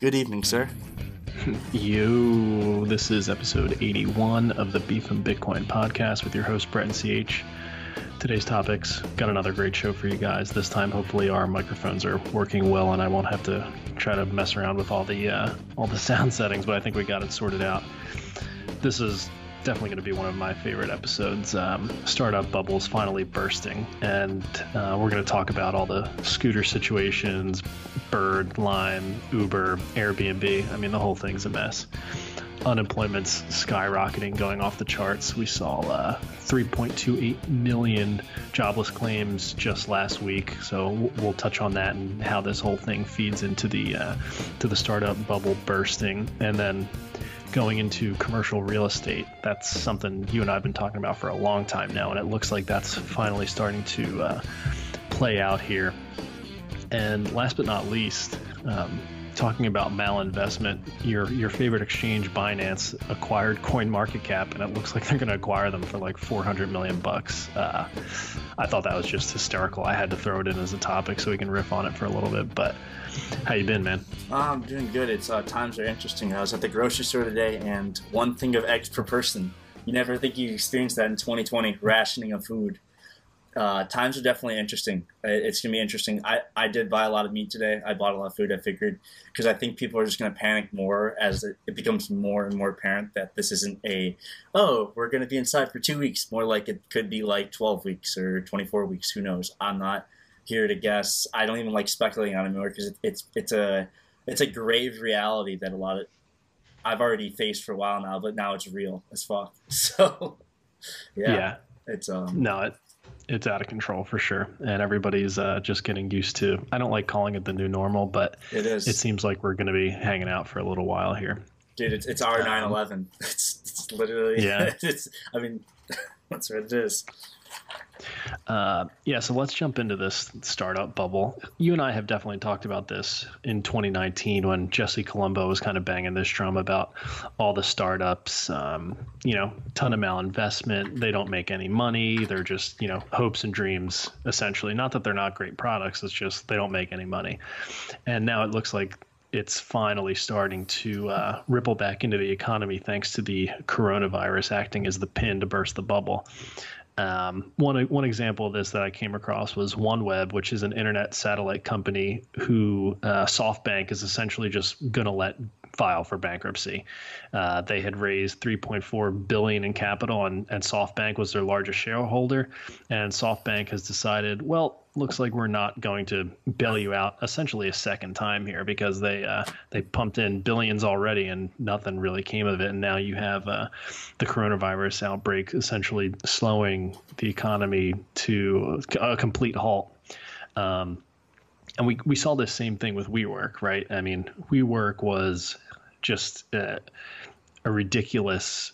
Good evening, sir. Yo, this is episode 81 of the Beef and Bitcoin podcast with your host, Brett and CH. Today's topics got another great show for you guys. This time, hopefully, our microphones are working well, and I won't have to try to mess around with all the uh, all the sound settings. But I think we got it sorted out. This is definitely going to be one of my favorite episodes. Um, startup bubbles finally bursting, and uh, we're going to talk about all the scooter situations, Bird, Lime, Uber, Airbnb. I mean, the whole thing's a mess. Unemployment's skyrocketing, going off the charts. We saw uh, 3.28 million jobless claims just last week, so we'll touch on that and how this whole thing feeds into the uh, to the startup bubble bursting, and then going into commercial real estate. That's something you and I have been talking about for a long time now, and it looks like that's finally starting to uh, play out here. And last but not least, um, talking about malinvestment, your your favorite exchange, Binance, acquired CoinMarketCap, and it looks like they're going to acquire them for like 400 million bucks. Uh, I thought that was just hysterical. I had to throw it in as a topic so we can riff on it for a little bit. But how you been, man? I'm doing good. It's uh, times are interesting. I was at the grocery store today, and one thing of eggs per person. You never think you experienced that in 2020, rationing of food. Uh, times are definitely interesting. It's gonna be interesting. I, I did buy a lot of meat today. I bought a lot of food. I figured because I think people are just gonna panic more as it, it becomes more and more apparent that this isn't a oh we're gonna be inside for two weeks. More like it could be like 12 weeks or 24 weeks. Who knows? I'm not here to guess. I don't even like speculating on it anymore because it, it's it's a it's a grave reality that a lot of I've already faced for a while now, but now it's real as fuck. So yeah, yeah. it's um no it it's out of control for sure, and everybody's uh, just getting used to. I don't like calling it the new normal, but it is. It seems like we're going to be hanging out for a little while here. Dude, it's, it's our 9/11. Um, it's, it's literally yeah. It's I mean, that's what it is. Uh, yeah, so let's jump into this startup bubble. You and I have definitely talked about this in 2019 when Jesse Colombo was kind of banging this drum about all the startups. Um, you know, ton of malinvestment. They don't make any money. They're just you know hopes and dreams essentially. Not that they're not great products. It's just they don't make any money. And now it looks like it's finally starting to uh, ripple back into the economy thanks to the coronavirus acting as the pin to burst the bubble. Um, one one example of this that I came across was OneWeb, which is an internet satellite company who uh, SoftBank is essentially just going to let file for bankruptcy. Uh, they had raised 3.4 billion in capital, and, and SoftBank was their largest shareholder. And SoftBank has decided, well, looks like we're not going to bail you out essentially a second time here because they uh, they pumped in billions already and nothing really came of it. And now you have uh, the coronavirus outbreak essentially slowing the economy to a complete halt. Um, and we, we saw this same thing with WeWork, right? I mean, WeWork was just uh, a ridiculous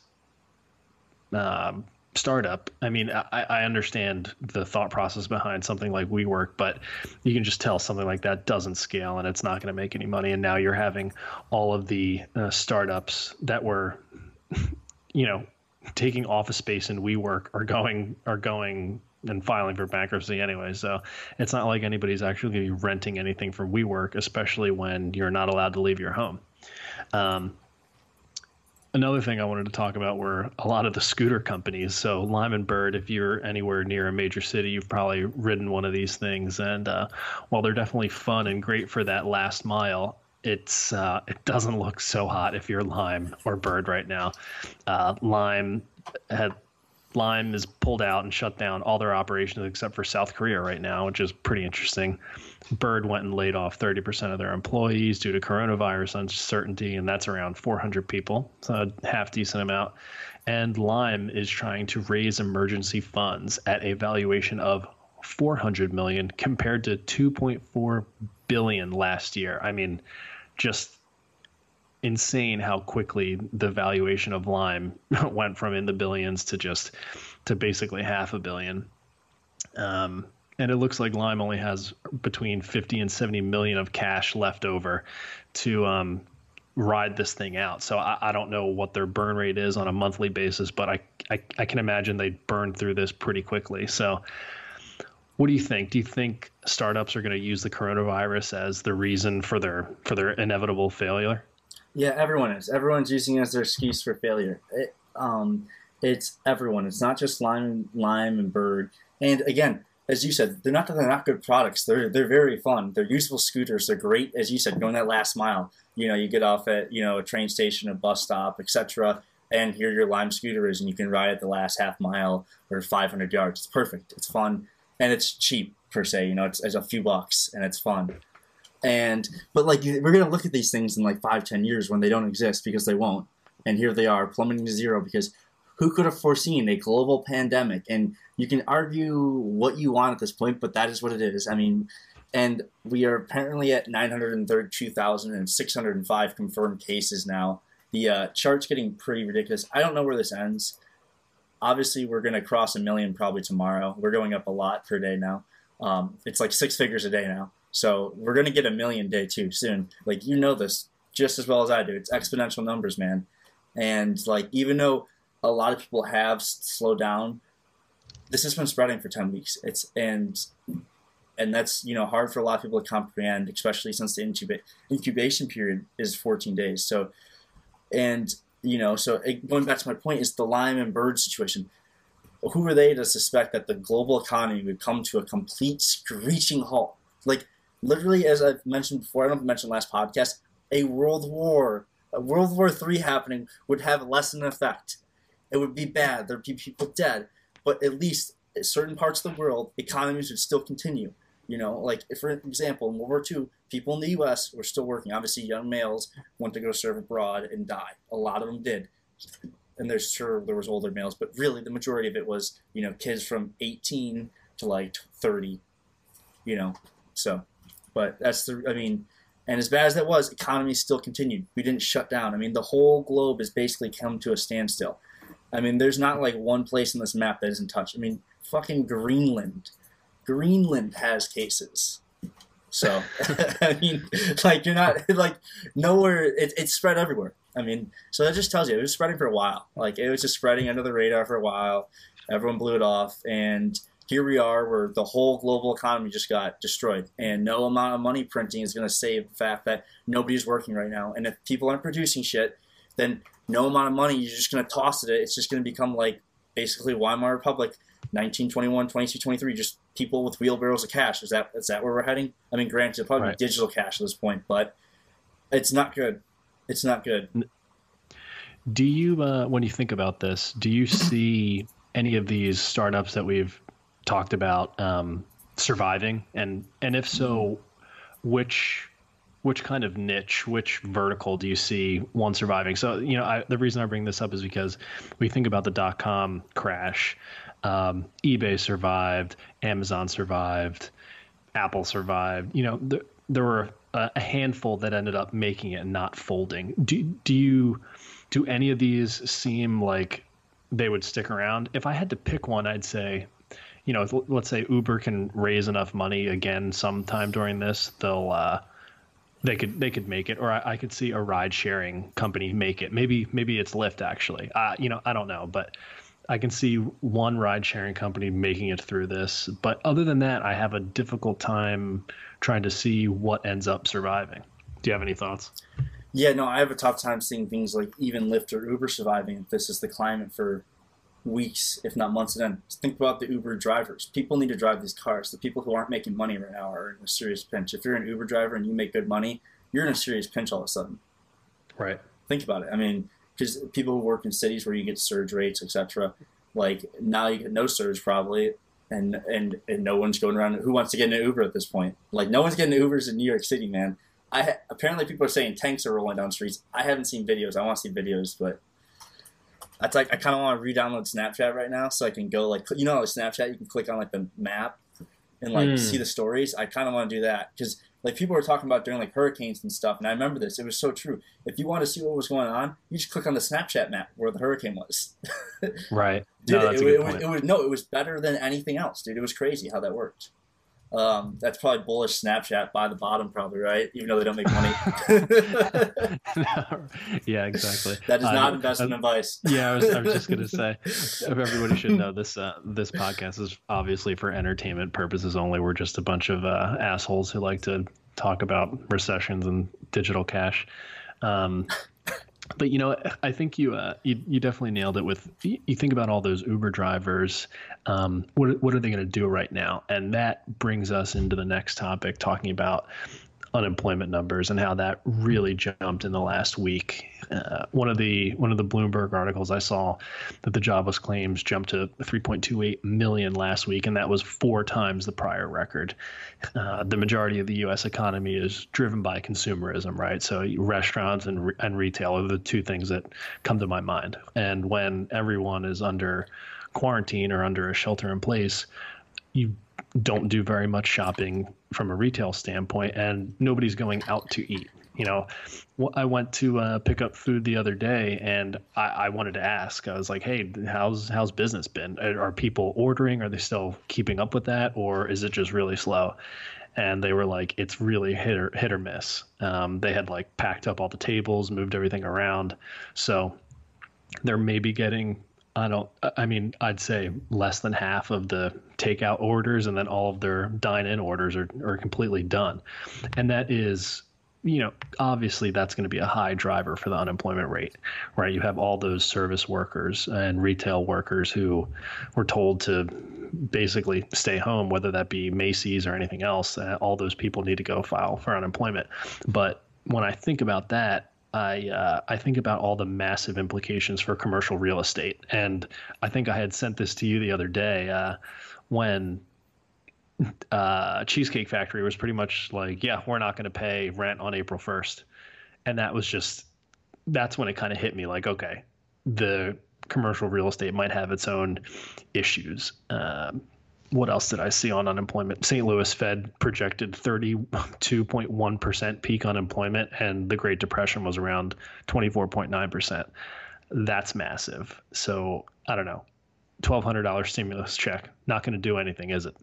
um, startup. I mean, I, I, understand the thought process behind something like WeWork, but you can just tell something like that doesn't scale and it's not going to make any money. And now you're having all of the uh, startups that were, you know, taking office space in WeWork are going are going and filing for bankruptcy anyway. So it's not like anybody's actually going to be renting anything from WeWork, especially when you're not allowed to leave your home. Um, Another thing I wanted to talk about were a lot of the scooter companies. So Lime and Bird, if you're anywhere near a major city, you've probably ridden one of these things. And uh, while they're definitely fun and great for that last mile, it's uh, it doesn't look so hot if you're Lime or Bird right now. Uh, Lime had Lime is pulled out and shut down all their operations except for South Korea right now, which is pretty interesting. Bird went and laid off 30% of their employees due to coronavirus uncertainty, and that's around 400 people, so a half decent amount. And Lime is trying to raise emergency funds at a valuation of 400 million compared to 2.4 billion last year. I mean, just insane how quickly the valuation of Lime went from in the billions to just to basically half a billion. Um, and it looks like Lime only has between 50 and 70 million of cash left over to um, ride this thing out. So I, I, don't know what their burn rate is on a monthly basis, but I, I, I can imagine they burn through this pretty quickly. So what do you think? Do you think startups are going to use the coronavirus as the reason for their for their inevitable failure? Yeah, everyone is. Everyone's using it as their excuse for failure. It, um, it's everyone. It's not just Lime, Lime and Bird. And again, as you said, they're not that they're not good products. They're they're very fun. They're useful scooters. They're great, as you said, going that last mile. You know, you get off at you know a train station, a bus stop, etc. And here your Lime scooter is, and you can ride it the last half mile or 500 yards. It's perfect. It's fun, and it's cheap per se. You know, it's, it's a few bucks, and it's fun. And but like we're gonna look at these things in like five, ten years when they don't exist because they won't. And here they are plummeting to zero because who could have foreseen a global pandemic? And you can argue what you want at this point, but that is what it is. I mean, and we are apparently at 932,605 confirmed cases now. The uh, chart's getting pretty ridiculous. I don't know where this ends. Obviously, we're going to cross a million probably tomorrow. We're going up a lot per day now. Um, it's like six figures a day now. So we're going to get a million day too soon. Like, you know this just as well as I do. It's exponential numbers, man. And like, even though a lot of people have slowed down. This has been spreading for ten weeks. It's and and that's you know hard for a lot of people to comprehend, especially since the incuba- incubation period is 14 days. So, and you know, so it, going back to my point is the Lime and Bird situation. Who are they to suspect that the global economy would come to a complete screeching halt? Like literally, as I've mentioned before, I don't mentioned last podcast, a world war, a World War III happening would have less an effect it would be bad. There'd be people dead. But at least in certain parts of the world, economies would still continue. You know, like for example, in World War II, people in the U.S. were still working. Obviously, young males went to go serve abroad and die. A lot of them did, and there's sure there was older males, but really the majority of it was you know kids from 18 to like 30. You know, so, but that's the I mean, and as bad as that was, economy still continued. We didn't shut down. I mean, the whole globe has basically come to a standstill. I mean, there's not like one place in this map that isn't touched. I mean, fucking Greenland. Greenland has cases. So, I mean, like, you're not, like, nowhere, it, it's spread everywhere. I mean, so that just tells you it was spreading for a while. Like, it was just spreading under the radar for a while. Everyone blew it off. And here we are where the whole global economy just got destroyed. And no amount of money printing is going to save the fact that nobody's working right now. And if people aren't producing shit, then no amount of money, you're just going to toss it. It's just going to become like basically Weimar Republic, 1921, 22, 23, just people with wheelbarrows of cash. Is that is that where we're heading? I mean, granted, probably right. digital cash at this point, but it's not good. It's not good. Do you, uh, when you think about this, do you see any of these startups that we've talked about um, surviving? And and if so, which which kind of niche, which vertical do you see one surviving? So, you know, I, the reason I bring this up is because we think about the dot com crash. Um, eBay survived, Amazon survived, Apple survived. You know, there, there were a, a handful that ended up making it and not folding. Do, do you, do any of these seem like they would stick around? If I had to pick one, I'd say, you know, let's say Uber can raise enough money again sometime during this, they'll, uh, they could they could make it, or I, I, could see a ride sharing company make it. Maybe maybe it's Lyft actually. Uh, you know, I don't know, but I can see one ride sharing company making it through this. But other than that, I have a difficult time trying to see what ends up surviving. Do you have any thoughts? Yeah, no, I have a tough time seeing things like even Lyft or Uber surviving if this is the climate for weeks, if not months. And then think about the Uber drivers. People need to drive these cars. The people who aren't making money right now are in a serious pinch. If you're an Uber driver and you make good money, you're in a serious pinch all of a sudden. Right. Think about it. I mean, because people who work in cities where you get surge rates, etc. Like now you get no surge probably, and and and no one's going around. Who wants to get an Uber at this point? Like no one's getting Ubers in New York City, man. I apparently people are saying tanks are rolling down streets. I haven't seen videos. I want to see videos, but that's like I kind of want to re-download Snapchat right now so I can go like you know Snapchat you can click on like the map and like mm. see the stories. I kind of want to do that because like people were talking about during like hurricanes and stuff, and I remember this. It was so true. If you want to see what was going on, you just click on the Snapchat map where the hurricane was. right. Dude, no, it, it, it, was, it was no, it was better than anything else, dude. It was crazy how that worked. Um, that's probably bullish Snapchat by the bottom, probably right, even though they don't make money. yeah, exactly. That is not uh, investment uh, advice. yeah, I was, I was just gonna say, everybody should know this. Uh, this podcast is obviously for entertainment purposes only. We're just a bunch of uh, assholes who like to talk about recessions and digital cash. Um, but you know, I think you, uh, you you definitely nailed it. With you think about all those Uber drivers, um, what what are they going to do right now? And that brings us into the next topic, talking about unemployment numbers and how that really jumped in the last week. Uh, one of the one of the Bloomberg articles I saw that the jobless claims jumped to 3.28 million last week, and that was four times the prior record. Uh, the majority of the U.S. economy is driven by consumerism, right? So restaurants and and retail are the two things that come to my mind. And when everyone is under quarantine or under a shelter in place, you don't do very much shopping from a retail standpoint, and nobody's going out to eat. You know, I went to uh, pick up food the other day, and I, I, wanted to ask. I was like, "Hey, how's how's business been? Are people ordering? Are they still keeping up with that, or is it just really slow?" And they were like, "It's really hit or hit or miss." Um, they had like packed up all the tables, moved everything around, so they're maybe getting I don't. I mean, I'd say less than half of the takeout orders, and then all of their dine-in orders are are completely done, and that is, you know, obviously that's going to be a high driver for the unemployment rate, right? You have all those service workers and retail workers who were told to basically stay home, whether that be Macy's or anything else. All those people need to go file for unemployment, but when I think about that, I uh, I think about all the massive implications for commercial real estate, and I think I had sent this to you the other day uh, when uh, Cheesecake Factory was pretty much like, yeah, we're not going to pay rent on April first, and that was just that's when it kind of hit me like, okay, the commercial real estate might have its own issues. Um, what else did I see on unemployment? St. Louis Fed projected 32.1% peak unemployment, and the Great Depression was around 24.9%. That's massive. So I don't know. $1,200 stimulus check, not going to do anything, is it?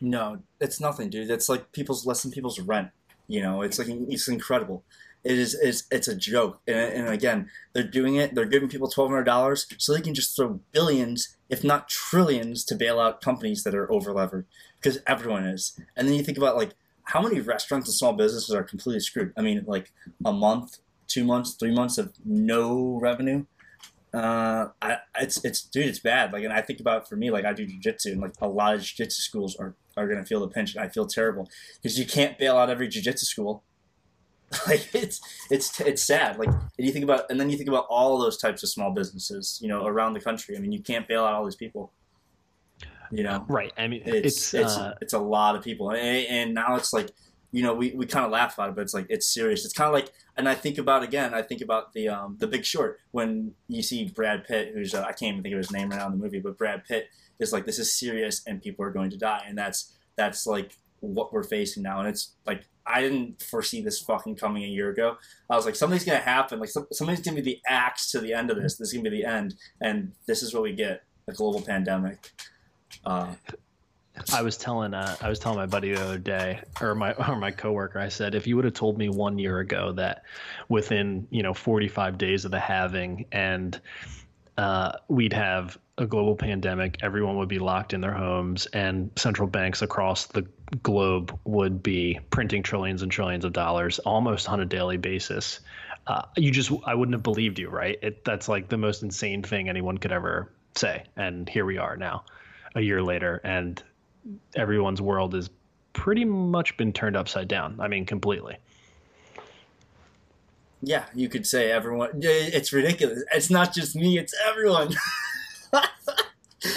No, it's nothing, dude. It's like people's less than people's rent. You know, it's like it's incredible. It is it's, it's a joke, and, and again, they're doing it. They're giving people twelve hundred dollars so they can just throw billions, if not trillions, to bail out companies that are overlevered because everyone is. And then you think about like how many restaurants and small businesses are completely screwed. I mean, like a month, two months, three months of no revenue. Uh, I, it's it's dude, it's bad. Like, and I think about for me, like I do jujitsu, and like a lot of jujitsu schools are are gonna feel the pinch. I feel terrible because you can't bail out every jujitsu school like it's it's it's sad like and you think about and then you think about all those types of small businesses you know around the country. I mean you can't bail out all these people. You know? Right i mean it's it's it's, uh, it's a lot of people and, and now it's like you know we, we kind of laugh about it but it's like it's serious. It's kind of like and i think about again i think about the um the big short when you see brad pitt who's uh, i can't even think of his name right now in the movie but brad pitt is like this is serious and people are going to die and that's that's like what we're facing now and it's like I didn't foresee this fucking coming a year ago. I was like, something's gonna happen. Like something's gonna be the axe to the end of this. This is gonna be the end, and this is what we get: a global pandemic. Uh, I was telling uh, I was telling my buddy the other day, or my or my coworker. I said, if you would have told me one year ago that within you know 45 days of the halving and uh, we'd have a global pandemic, everyone would be locked in their homes, and central banks across the globe would be printing trillions and trillions of dollars almost on a daily basis. Uh, you just, I wouldn't have believed you, right? It, that's like the most insane thing anyone could ever say. And here we are now, a year later, and everyone's world has pretty much been turned upside down. I mean, completely. Yeah, you could say everyone. It's ridiculous. It's not just me. It's everyone.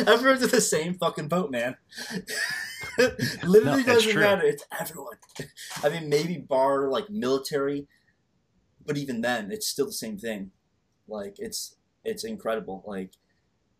Everyone's in the same fucking boat, man. Literally no, doesn't matter. It's everyone. I mean, maybe bar like military, but even then, it's still the same thing. Like it's it's incredible. Like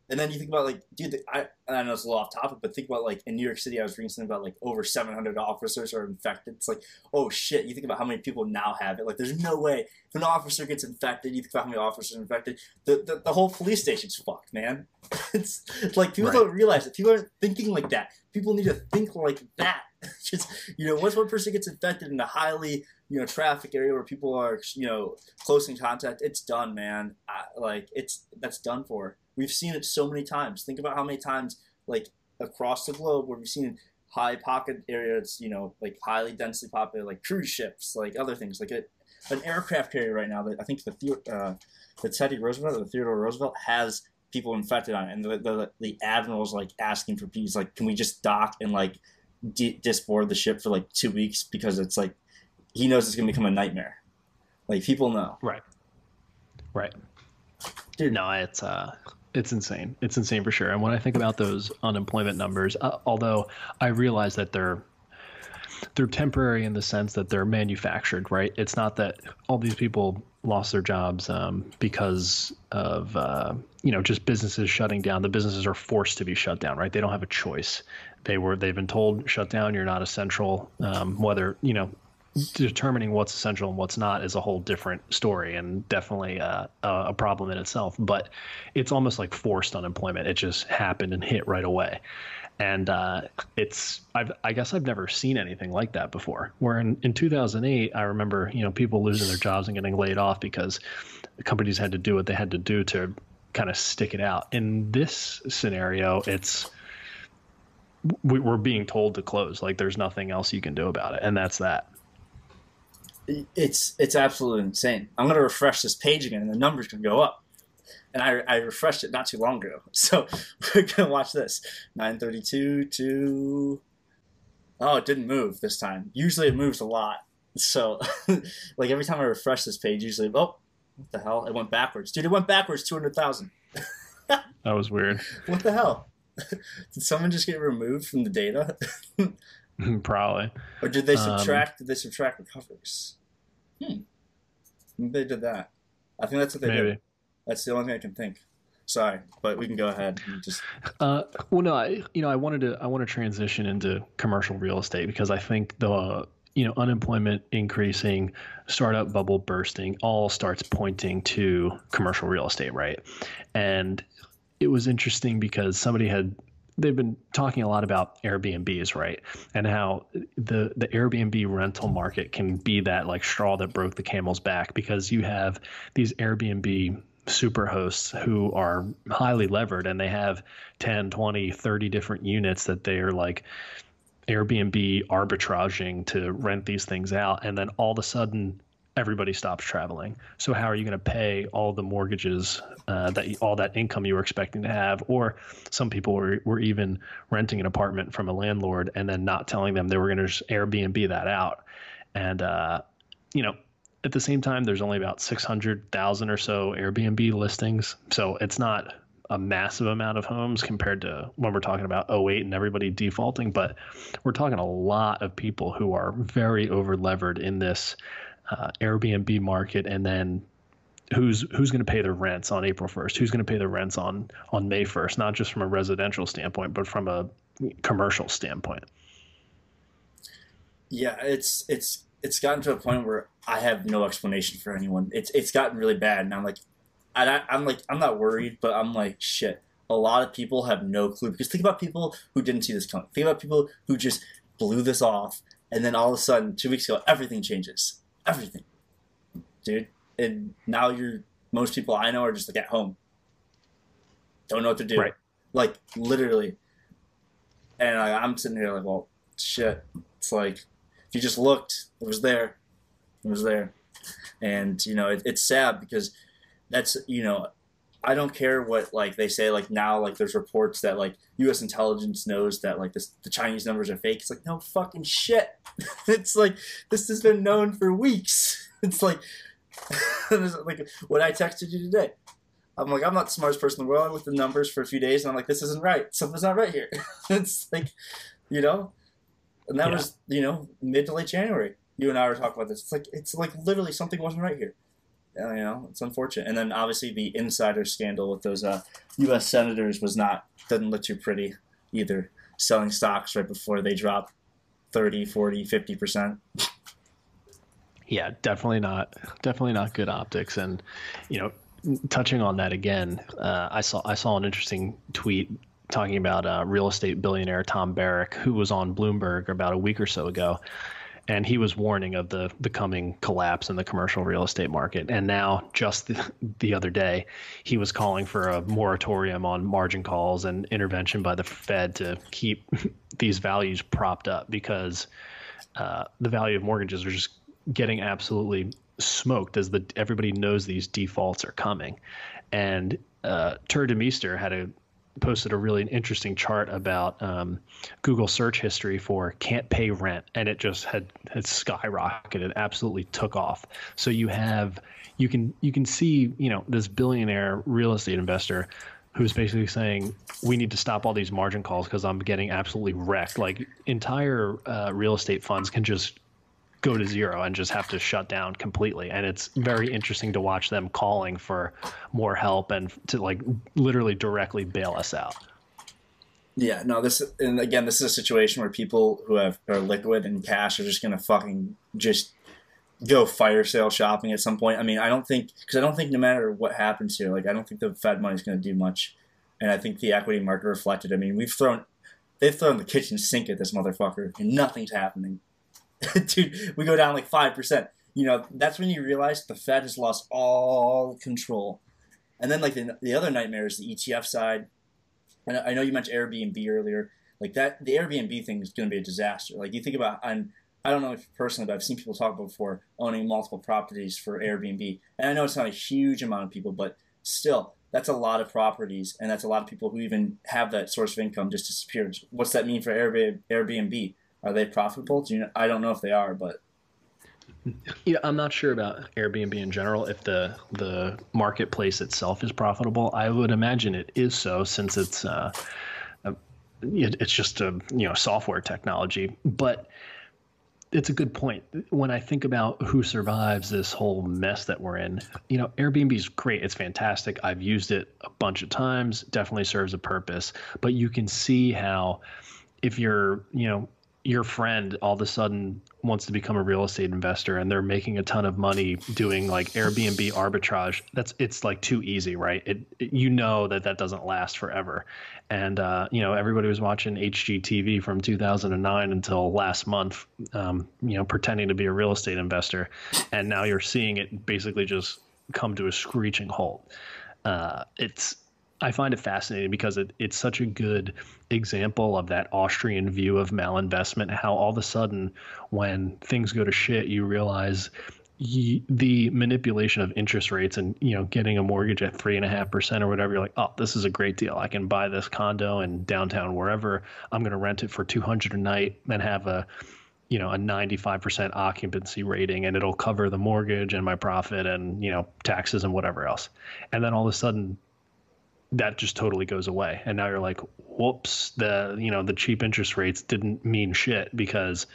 and then you think about like, dude, I, I know it's a little off topic, but think about like in New York City, I was reading something about like over 700 officers are infected. It's like, oh shit, you think about how many people now have it. Like, there's no way if an officer gets infected, you think about how many officers are infected, the, the, the whole police station's fucked, man. it's, it's like people right. don't realize it. People aren't thinking like that. People need to think like that. just you know, once one person gets infected in a highly you know traffic area where people are you know close in contact, it's done, man. I, like it's that's done for. We've seen it so many times. Think about how many times like across the globe where we've seen high pocket areas, you know, like highly densely populated, like cruise ships, like other things, like a, an aircraft carrier right now that I think the uh, the Teddy Roosevelt or the Theodore Roosevelt has people infected on it, and the the, the admiral's like asking for peace, like, can we just dock and like d- disboard the ship for like two weeks because it's like he knows it's gonna become a nightmare. Like people know, right? Right. Dude. No, it's uh, it's insane. It's insane for sure. And when I think about those unemployment numbers, uh, although I realize that they're they're temporary in the sense that they're manufactured, right? It's not that all these people lost their jobs um, because of uh, you know just businesses shutting down. The businesses are forced to be shut down, right? They don't have a choice. They were they've been told shut down. You're not essential. Um, whether you know determining what's essential and what's not is a whole different story and definitely uh, a problem in itself. But it's almost like forced unemployment. It just happened and hit right away. And uh, it's I've, I guess I've never seen anything like that before. Where in, in 2008, I remember you know people losing their jobs and getting laid off because companies had to do what they had to do to kind of stick it out. In this scenario, it's we're being told to close. Like there's nothing else you can do about it, and that's that it's it's absolutely insane. I'm gonna refresh this page again, and the numbers can go up. And I, I refreshed it not too long ago, so we're gonna watch this. 932 to oh, it didn't move this time. Usually it moves a lot. So like every time I refresh this page, usually oh, what the hell? It went backwards, dude. It went backwards two hundred thousand. that was weird. What the hell? Did someone just get removed from the data? Probably. Or did they um, subtract? Um, did they subtract recoveries? Hmm. Maybe they did that. I think that's what they maybe. did. That's the only thing I can think. Sorry, but we can go ahead and just. Uh, well, no, I you know I wanted to I want to transition into commercial real estate because I think the uh, you know unemployment increasing, startup bubble bursting, all starts pointing to commercial real estate, right? And it was interesting because somebody had they've been talking a lot about Airbnbs, right? And how the the Airbnb rental market can be that like straw that broke the camel's back because you have these Airbnb super hosts who are highly levered and they have 10, 20, 30 different units that they're like Airbnb arbitraging to rent these things out and then all of a sudden everybody stops traveling. So how are you going to pay all the mortgages uh, that all that income you were expecting to have? Or some people were, were even renting an apartment from a landlord and then not telling them they were going to just Airbnb that out. And uh, you know, at the same time, there's only about six hundred thousand or so Airbnb listings, so it's not a massive amount of homes compared to when we're talking about 08 and everybody defaulting, but we're talking a lot of people who are very over levered in this uh, Airbnb market, and then who's who's going to pay the rents on April 1st? Who's going to pay the rents on on May 1st? Not just from a residential standpoint, but from a commercial standpoint. Yeah, it's it's it's gotten to a point where I have no explanation for anyone. It's it's gotten really bad, and I'm like, I, I'm like I'm not worried, but I'm like shit. A lot of people have no clue because think about people who didn't see this coming. Think about people who just blew this off, and then all of a sudden, two weeks ago, everything changes everything, dude. And now you're most people I know are just like at home, don't know what to do, right. like literally. And I, I'm sitting here like, well, shit. It's like if you just looked, it was there, it was there, and you know it, it's sad because that's you know I don't care what like they say like now like there's reports that like U.S. intelligence knows that like this the Chinese numbers are fake. It's like no fucking shit. it's like this has been known for weeks. It's like like what I texted you today. I'm like I'm not the smartest person in the world. I looked at the numbers for a few days and I'm like this isn't right. Something's not right here. it's like you know, and that yeah. was you know mid to late January. You and I were talking about this. It's like it's like literally something wasn't right here you know, it's unfortunate. And then obviously the insider scandal with those uh, U.S. senators was not doesn't look too pretty either. Selling stocks right before they drop 30, 40, 50 percent. Yeah, definitely not. Definitely not good optics. And you know, touching on that again, uh, I saw I saw an interesting tweet talking about uh, real estate billionaire Tom Barrack, who was on Bloomberg about a week or so ago, and he was warning of the the coming collapse in the commercial real estate market. And now, just the, the other day, he was calling for a moratorium on margin calls and intervention by the Fed to keep these values propped up because uh, the value of mortgages are just getting absolutely smoked as the everybody knows these defaults are coming. And uh, Tuur Demeester had a posted a really interesting chart about um, Google search history for can't pay rent, and it just had had skyrocketed, absolutely took off. So you have you can you can see you know this billionaire real estate investor who's basically saying we need to stop all these margin calls because I'm getting absolutely wrecked. Like entire uh, real estate funds can just go to zero and just have to shut down completely. And it's very interesting to watch them calling for more help and to like literally directly bail us out. Yeah, no, this and again, this is a situation where people who have are liquid and cash are just gonna fucking just go fire sale shopping at some point. I mean, I don't think because I don't think no matter what happens here, like I don't think the Fed money is going to do much, and I think the equity market reflected. I mean, we've thrown they've thrown the kitchen sink at this motherfucker, and nothing's happening. dude, we go down like five percent. You know, that's when you realize the Fed has lost all control. And then like the, the other nightmare is the ETF side. And I know you mentioned Airbnb earlier. Like that, the Airbnb thing is going to be a disaster. Like you think about, I'm, I don't know if personally, but I've seen people talk about before owning multiple properties for Airbnb. And I know it's not a huge amount of people, but still, that's a lot of properties, and that's a lot of people who even have that source of income just disappears. What's that mean for Airbnb? Are they profitable? Do you know, I don't know if they are, but yeah, I'm not sure about Airbnb in general. If the the marketplace itself is profitable, I would imagine it is so, since it's uh, a, it's just a you know software technology. But it's a good point. When I think about who survives this whole mess that we're in, you know, Airbnb is great. It's fantastic. I've used it a bunch of times. Definitely serves a purpose. But you can see how if you're you know your friend all of a sudden wants to become a real estate investor and they're making a ton of money doing like Airbnb arbitrage that's it's like too easy right? It, it you know that that doesn't last forever. And uh, you know everybody was watching HGTV from 2009 until last month um, you know pretending to be a real estate investor. And now you're seeing it basically just come to a screeching halt. Uh, it's I find it fascinating because it, it's such a good example of that Austrian view of malinvestment. How all of a sudden, when things go to shit, you realize the manipulation of interest rates and you know getting a mortgage at three and a half percent or whatever. You're like, oh, this is a great deal. I can buy this condo in downtown wherever. I'm going to rent it for two hundred a night and have a you know a 95% occupancy rating and it'll cover the mortgage and my profit and you know taxes and whatever else and then all of a sudden that just totally goes away. And now you're like whoops the you know the cheap interest rates didn't mean shit because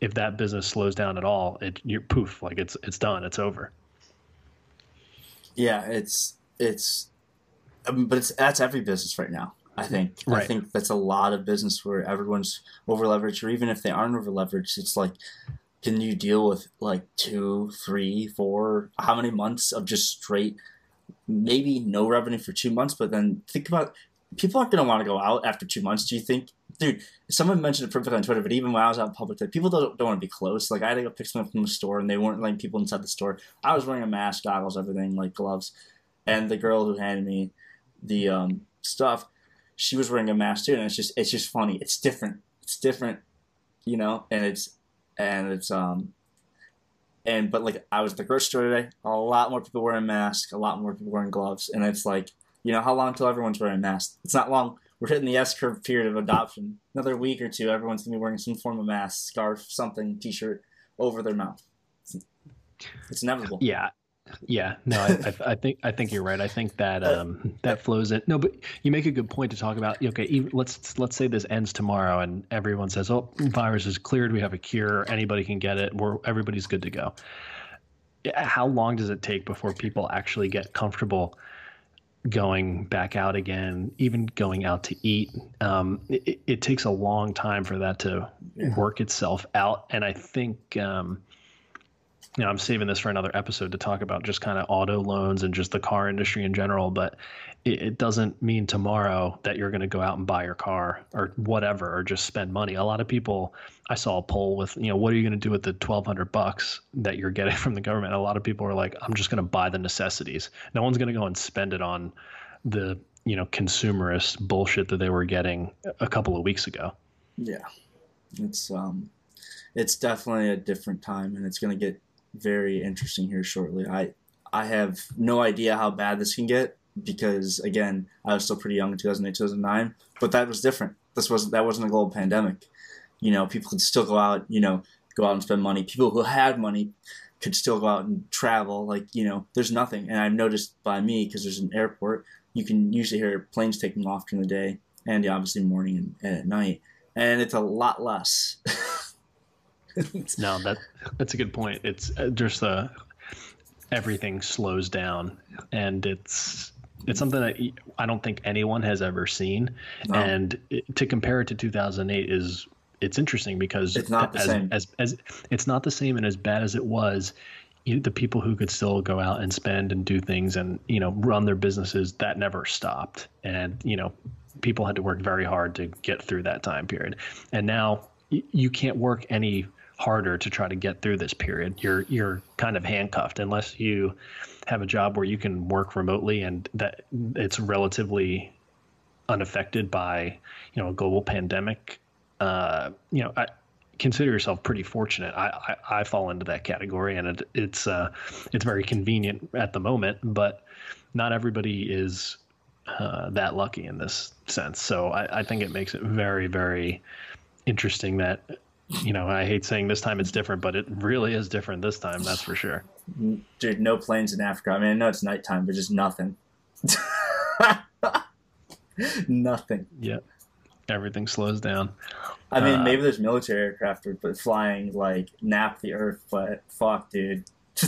if that business slows down at all it you're poof like it's it's done. It's over. Yeah it's it's um, but it's that's every business right now i think. Right. i think that's a lot of business where everyone's over leveraged or even if they aren't over leveraged it's like can you deal with like two three four how many months of just straight maybe no revenue for two months, but then think about people aren't going to want to go out after two months. Do you think, dude? Someone mentioned it perfectly on Twitter, but even when I was out in public, people don't, don't want to be close. Like I had to go pick something from the store, and they weren't letting people inside the store. I was wearing a mask, goggles, everything, like gloves, and the girl who handed me the um, stuff, she was wearing a mask too, and it's just it's just funny. It's different. It's different, you know, and it's and it's um and but like I was at the grocery store today, a lot more people wearing masks, a lot more people wearing gloves, and it's like, you know, how long until everyone's wearing masks? It's not long. We're hitting the S curve period of adoption. Another week or two, everyone's gonna be wearing some form of mask, scarf, something, t-shirt over their mouth. It's, it's inevitable. Yeah, yeah, no, I, I, think I think you're right. I think that um, that flows in. No, but you make a good point to talk about. Okay, even, let's let's say this ends tomorrow, and everyone says, "Oh, virus is cleared. We have a cure. Anybody can get it. We're everybody's good to go." How long does it take before people actually get comfortable going back out again, even going out to eat? Um, it, it, takes a long time for that to work itself out, and I think. Um, you know, I'm saving this for another episode to talk about just kind of auto loans and just the car industry in general. But it, it doesn't mean tomorrow that you're going to go out and buy your car or whatever, or just spend money. A lot of people, I saw a poll with, you know, what are you going to do with the 1200 bucks that you're getting from the government? A lot of people are like, I'm just going to buy the necessities. No one's going to go and spend it on the, you know, consumerist bullshit that they were getting a couple of weeks ago. Yeah. It's, um, it's definitely a different time and it's going to get very interesting here shortly. I I have no idea how bad this can get because again, I was still pretty young in 2008, 2009, but that was different. This was that wasn't a global pandemic. You know, people could still go out, you know, go out and spend money. People who had money could still go out and travel. Like, you know, there's nothing. And I've noticed by me because there's an airport, you can usually hear planes taking off during the day and obviously morning and, and at night. And it's a lot less. no, that that's a good point. It's uh, just uh, everything slows down, and it's it's something that I don't think anyone has ever seen. No. And it, to compare it to 2008 is it's interesting because it's not the as, same. As, as it's not the same, and as bad as it was, you, the people who could still go out and spend and do things and you know run their businesses that never stopped, and you know people had to work very hard to get through that time period. And now you can't work any harder to try to get through this period. You're you're kind of handcuffed unless you have a job where you can work remotely and that it's relatively unaffected by you know a global pandemic. Uh, you know, I consider yourself pretty fortunate. I, I, I fall into that category, and it, it's uh, it's very convenient at the moment, but not everybody is uh, that lucky in this sense. So I, I think it makes it very very interesting that you know, I hate saying this time it's different, but it really is different this time. That's for sure. Dude, no planes in Africa. I mean, I know it's nighttime, but just nothing. nothing. Yeah. Everything slows down. I mean, uh, maybe there's military aircraft but flying like nap the earth, but fuck, dude,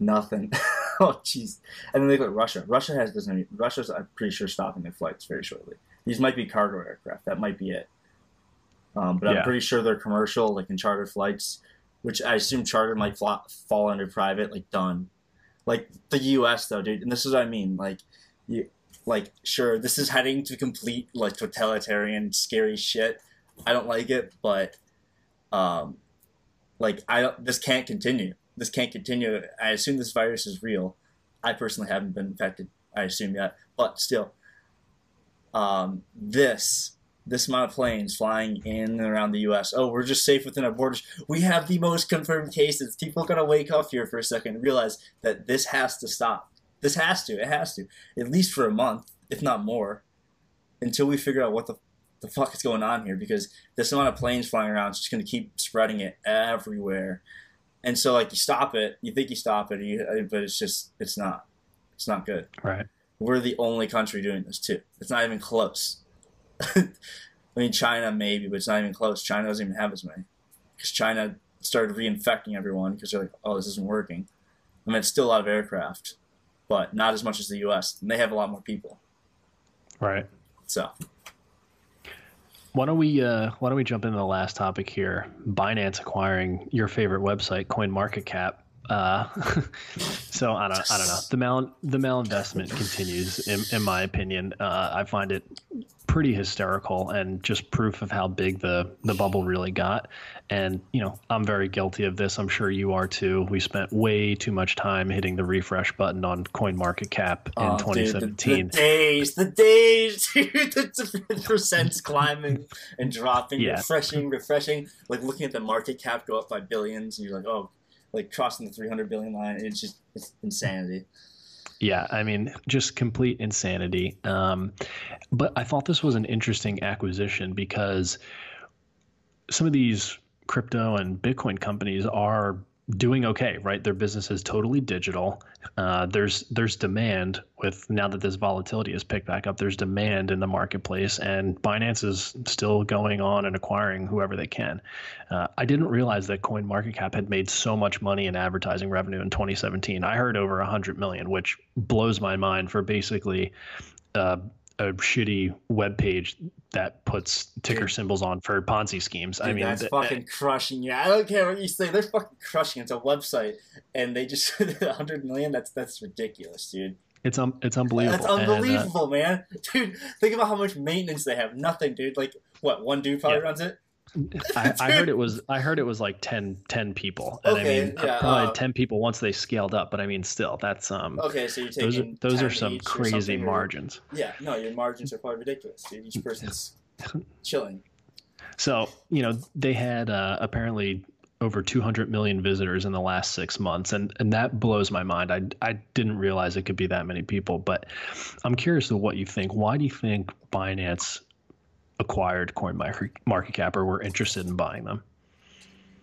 nothing. oh, jeez. And then they look at Russia. Russia has this. Russia's, I'm pretty sure, stopping their flights very shortly. These might be cargo aircraft. That might be it. Um, but yeah. I'm pretty sure they're commercial, like in charter flights, which I assume charter might fly, fall under private, like done. Like the U.S. though, dude, and this is what I mean. Like, you, like sure, this is heading to complete like totalitarian, scary shit. I don't like it, but um, like I don't. This can't continue. This can't continue. I assume this virus is real. I personally haven't been infected. I assume yet, but still, um, this this amount of planes flying in and around the U.S. Oh, we're just safe within our borders. We have the most confirmed cases. People gotta wake up here for a second and realize that this has to stop. This has to. It has to. At least for a month, if not more, until we figure out what the the fuck is going on here. Because this amount of planes flying around is just gonna keep spreading it everywhere. And so, like, you stop it, you think you stop it, you, but it's just, it's not. It's not good. Right. We're the only country doing this too. It's not even close. I mean, China maybe, but it's not even close. China doesn't even have as many because China started reinfecting everyone because they're like, oh, this isn't working. I mean, it's still a lot of aircraft, but not as much as the U.S. And they have a lot more people. Right. So. Why don't we uh, Why don't we jump into the last topic here? Binance acquiring your favorite website, CoinMarketCap. Uh, so I don't, I don't know. The mal the malinvestment continues, in, in my opinion. Uh, I find it pretty hysterical and just proof of how big the the bubble really got. And you know, I'm very guilty of this. I'm sure you are too. We spent way too much time hitting the refresh button on Coin Market Cap in oh, 2017. Dude, the, the, days, the days, dude. the percents climbing and dropping, yeah. refreshing, refreshing. Like looking at the market cap go up by billions, and you're like, oh, like crossing the 300 billion line. It's just it's insanity. Yeah, I mean, just complete insanity. Um, but I thought this was an interesting acquisition because some of these crypto and Bitcoin companies are doing okay, right? Their business is totally digital. Uh, there's there's demand with now that this volatility has picked back up. There's demand in the marketplace, and Binance is still going on and acquiring whoever they can. Uh, I didn't realize that Coin Market Cap had made so much money in advertising revenue in 2017. I heard over 100 million, which blows my mind for basically. Uh, a shitty web page that puts ticker Dude. symbols on for Ponzi schemes. Dude, I mean, that's th- fucking th- crushing. Yeah, I don't care what you say. They're fucking crushing. It's a website, and they just hundred million. That's that's ridiculous, dude. It's um, it's unbelievable. That's unbelievable, and, uh, man. Dude, think about how much maintenance they have. Nothing, dude. Like what? One dude probably yeah. runs it. I, I, heard it was I heard it was like 10, 10 people. And okay, I mean yeah, probably uh, ten people once they scaled up, but I mean still that's um Okay, so you're taking those are, those are some crazy margins. Or, yeah, no, your margins are probably ridiculous, dude. Each person's chilling. So, you know, they had uh, apparently over 200 million visitors in the last six months, and and that blows my mind. I I didn't realize it could be that many people, but I'm curious to what you think. Why do you think Binance acquired Coin Market Cap or were interested in buying them?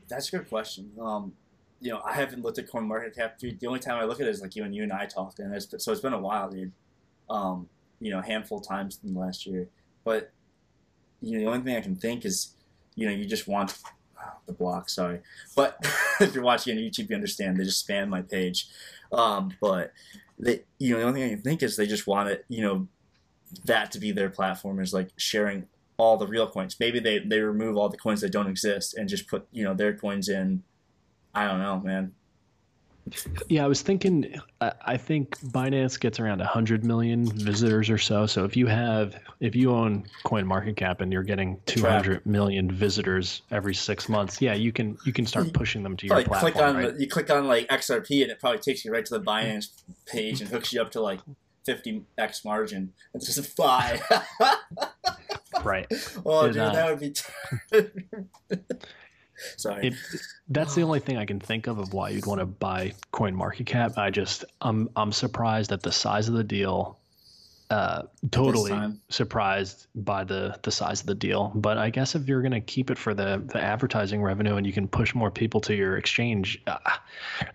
That's a good question. Um, you know, I haven't looked at Coin Market Cap. The only time I look at it is like you and you and I talked, and it's, so it's been a while, dude. Um, you know, handful of times in the last year. But you know, the only thing I can think is, you know, you just want the block. Sorry, but if you're watching on YouTube, you understand they just spam my page. Um, but they, you know, the only thing I can think is they just want it, you know, that to be their platform is like sharing all the real coins. Maybe they, they remove all the coins that don't exist and just put, you know, their coins in. I don't know, man. Yeah, I was thinking. I think Binance gets around hundred million visitors or so. So if you have, if you own Coin Market Cap and you're getting two hundred million visitors every six months, yeah, you can you can start mm. pushing them to your like platform. Click on right? you click on like XRP and it probably takes you right to the Binance page and hooks you up to like fifty x margin. It's just a fly. right. Oh, dude, uh, that would be. T- Sorry. It, that's the only thing I can think of of why you'd want to buy Coin Market Cap. I just I'm I'm surprised at the size of the deal. Uh, totally surprised by the the size of the deal. But I guess if you're going to keep it for the the advertising revenue and you can push more people to your exchange, uh,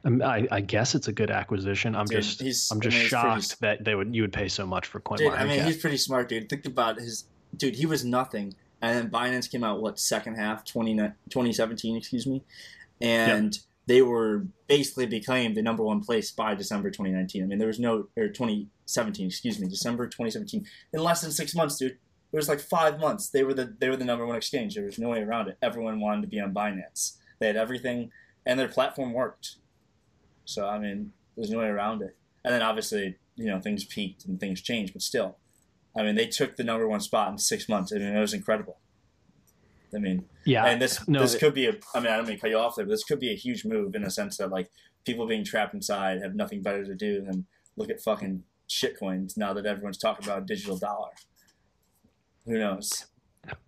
I, I guess it's a good acquisition. I'm dude, just I'm just I mean, shocked pretty, that they would you would pay so much for Coin dude, I mean, he's pretty smart, dude. Think about his dude. He was nothing and then Binance came out what second half 20, 2017, excuse me, and yep. they were basically became the number one place by December 2019. I mean, there was no or 2017, excuse me, December 2017. In less than six months, dude, it was like five months. They were the they were the number one exchange. There was no way around it. Everyone wanted to be on Binance. They had everything, and their platform worked. So I mean, there's no way around it. And then obviously, you know, things peaked and things changed, but still, I mean, they took the number one spot in six months. I mean, it was incredible. I mean, yeah, and this no, this could be a. I mean, I don't mean to cut you off there, but this could be a huge move in a sense that like people being trapped inside have nothing better to do than look at fucking shitcoins now that everyone's talking about digital dollar. Who knows?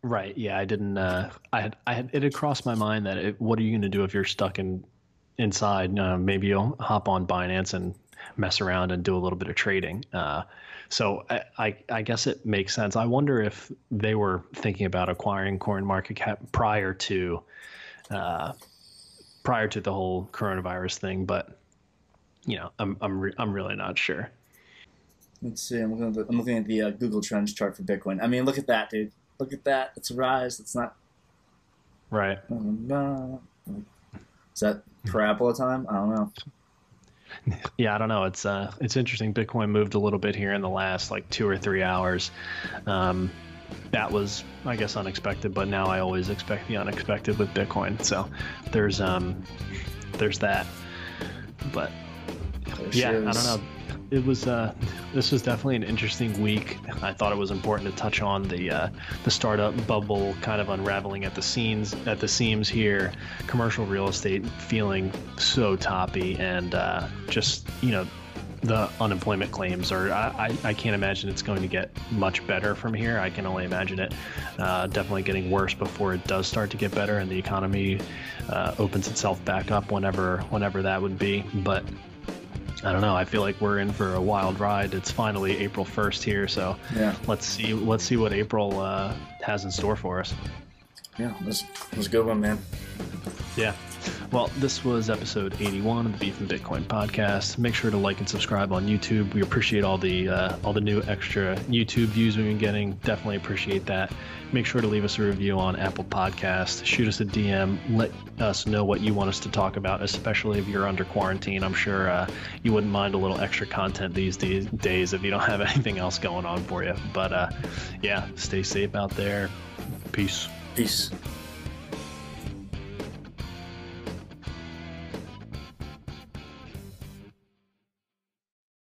Right. Yeah, I didn't. Uh, I had. I had. It had crossed my mind that it, what are you going to do if you're stuck in inside? Uh, maybe you'll hop on Binance and mess around and do a little bit of trading. Uh, so I, I, I, guess it makes sense. I wonder if they were thinking about acquiring Coin Market Cap prior to uh, prior to the whole coronavirus thing, but you know, I'm I'm re- I'm really not sure. Let's see. I'm looking at the, I'm looking at the uh, Google Trends chart for Bitcoin. I mean, look at that, dude. Look at that. It's a rise. It's not right. Is that parabola time? I don't know. Yeah, I don't know. It's uh, it's interesting. Bitcoin moved a little bit here in the last like two or three hours. Um, that was, I guess, unexpected. But now I always expect the unexpected with Bitcoin. So there's um, there's that. But yeah, I don't know it was uh, this was definitely an interesting week. I thought it was important to touch on the uh, the startup bubble kind of unraveling at the seams at the seams here. Commercial real estate feeling so toppy, and uh, just you know the unemployment claims are I, I, can't imagine it's going to get much better from here i can only imagine it uh, definitely getting worse before it does start to get better and the economy uh, opens itself back up whenever whenever that would be but I don't know. I feel like we're in for a wild ride. It's finally April 1st here, so yeah. let's see let's see what April uh, has in store for us. Yeah, this was a good one, man. Yeah. Well, this was episode 81 of the Beef and Bitcoin podcast. Make sure to like and subscribe on YouTube. We appreciate all the uh, all the new extra YouTube views we've been getting. Definitely appreciate that. Make sure to leave us a review on Apple Podcast. Shoot us a DM. Let us know what you want us to talk about, especially if you're under quarantine. I'm sure uh, you wouldn't mind a little extra content these days if you don't have anything else going on for you. But uh, yeah, stay safe out there. Peace. Peace.